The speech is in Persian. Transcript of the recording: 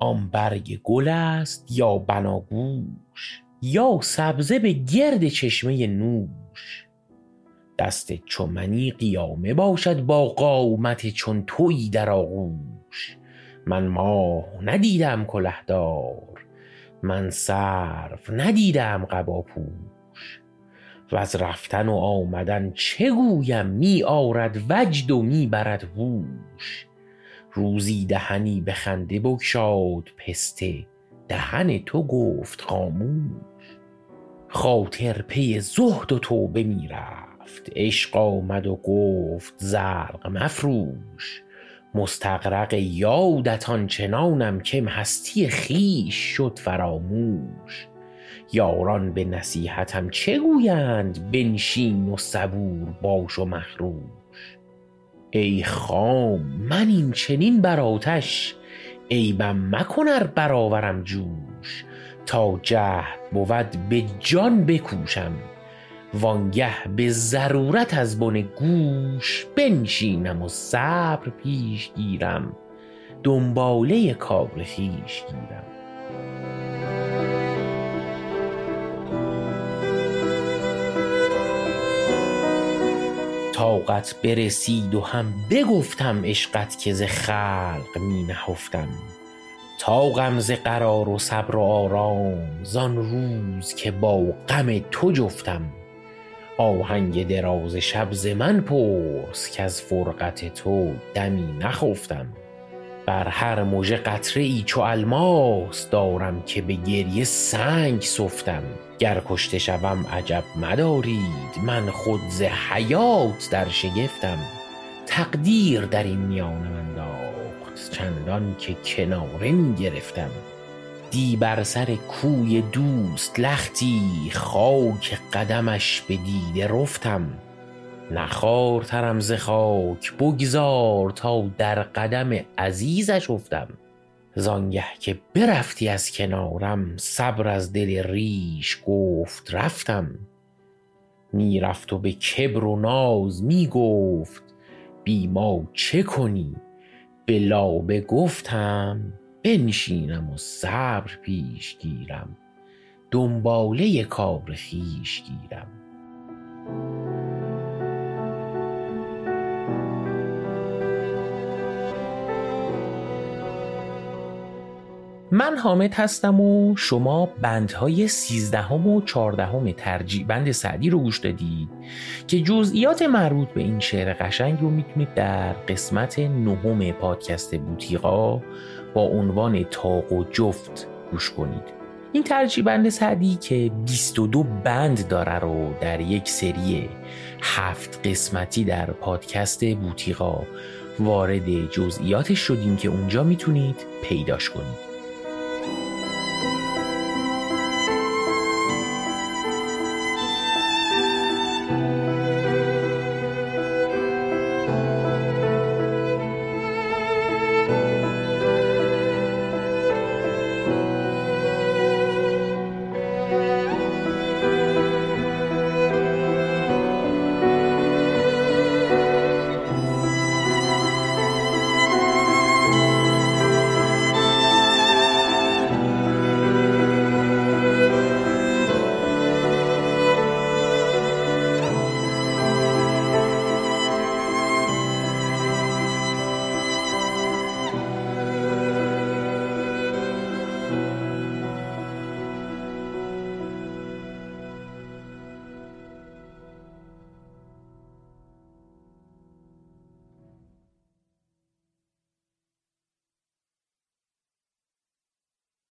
آن برگ گل است یا بناگوش یا سبزه به گرد چشمه نوش؟ دست چو منی قیامه باشد با قامت چون تویی در آغوش. من ماه ندیدم کلهدار من سرو ندیدم قباپوش وز رفتن و آمدن چه گویم می آرد وجد و می برد هوش؟ روزی دهنی به خنده بگشاد پسته دهن تو گفت خاموش. خاطر پی زهد و توبه می رفت عشق آمد و گفت زرق مفروش. مستغرق یادت آنچنانم که هستی خویش شد فراموش. یاران به نصیحتم چه گویند؟ بنشین و صبور باش و مخروش. ای خام من این چنین بر آتش عیبم مکن ار برآورم جوش تا جهد بود به جان بکوشم وانگه به ضرورت از بن گوش بنشینم و صبر پیش گیرم دنباله کار خویش گیرم. طاقت برسید و هم بگفتم عشقت که ز خلق می نهفتم طاقم ز قرار و صبر و آرام زان روز که با غم تو جفتم. آهنگ دراز شب ز من پرس کز فرقت تو دمی نخفتم. بر هر مژه قطره ای چو الماس دارم که به گریه سنگ سفتم. گر کشته شوم عجب مدارید من خود ز حیات در شگفتم. تقدیر در این میانم انداخت چندان که کناره می گرفتم. دی بر سر کوی دوست لختی خاک قدمش به دیده رفتم. نه خوارترم ز خاک بگذار تا در قدم عزیزش افتم. زانگه که برفتی از کنارم صبر از دل ریش گفت رفتم. می رفت و به کبر و ناز می گفت بی ما چه کنی؟ به لابه گفتم بنشینم و صبر پیش گیرم. دنباله کار خویش گیرم. من حامد هستم و شما بندهای سیزدهم و چهاردهم ترجیع بند سعدی رو گوش دادید که جزئیات مربوط به این شعر قشنگ رو می‌تونید در قسمت نهم پادکست بوتیقا با عنوان تاق و جفت گوش کنید. این ترجیع بند سعدی که 22 بند داره رو در یک سری هفت قسمتی در پادکست بوتیقا وارد جزئیاتش شدیم که اونجا می‌تونید پیداش کنید.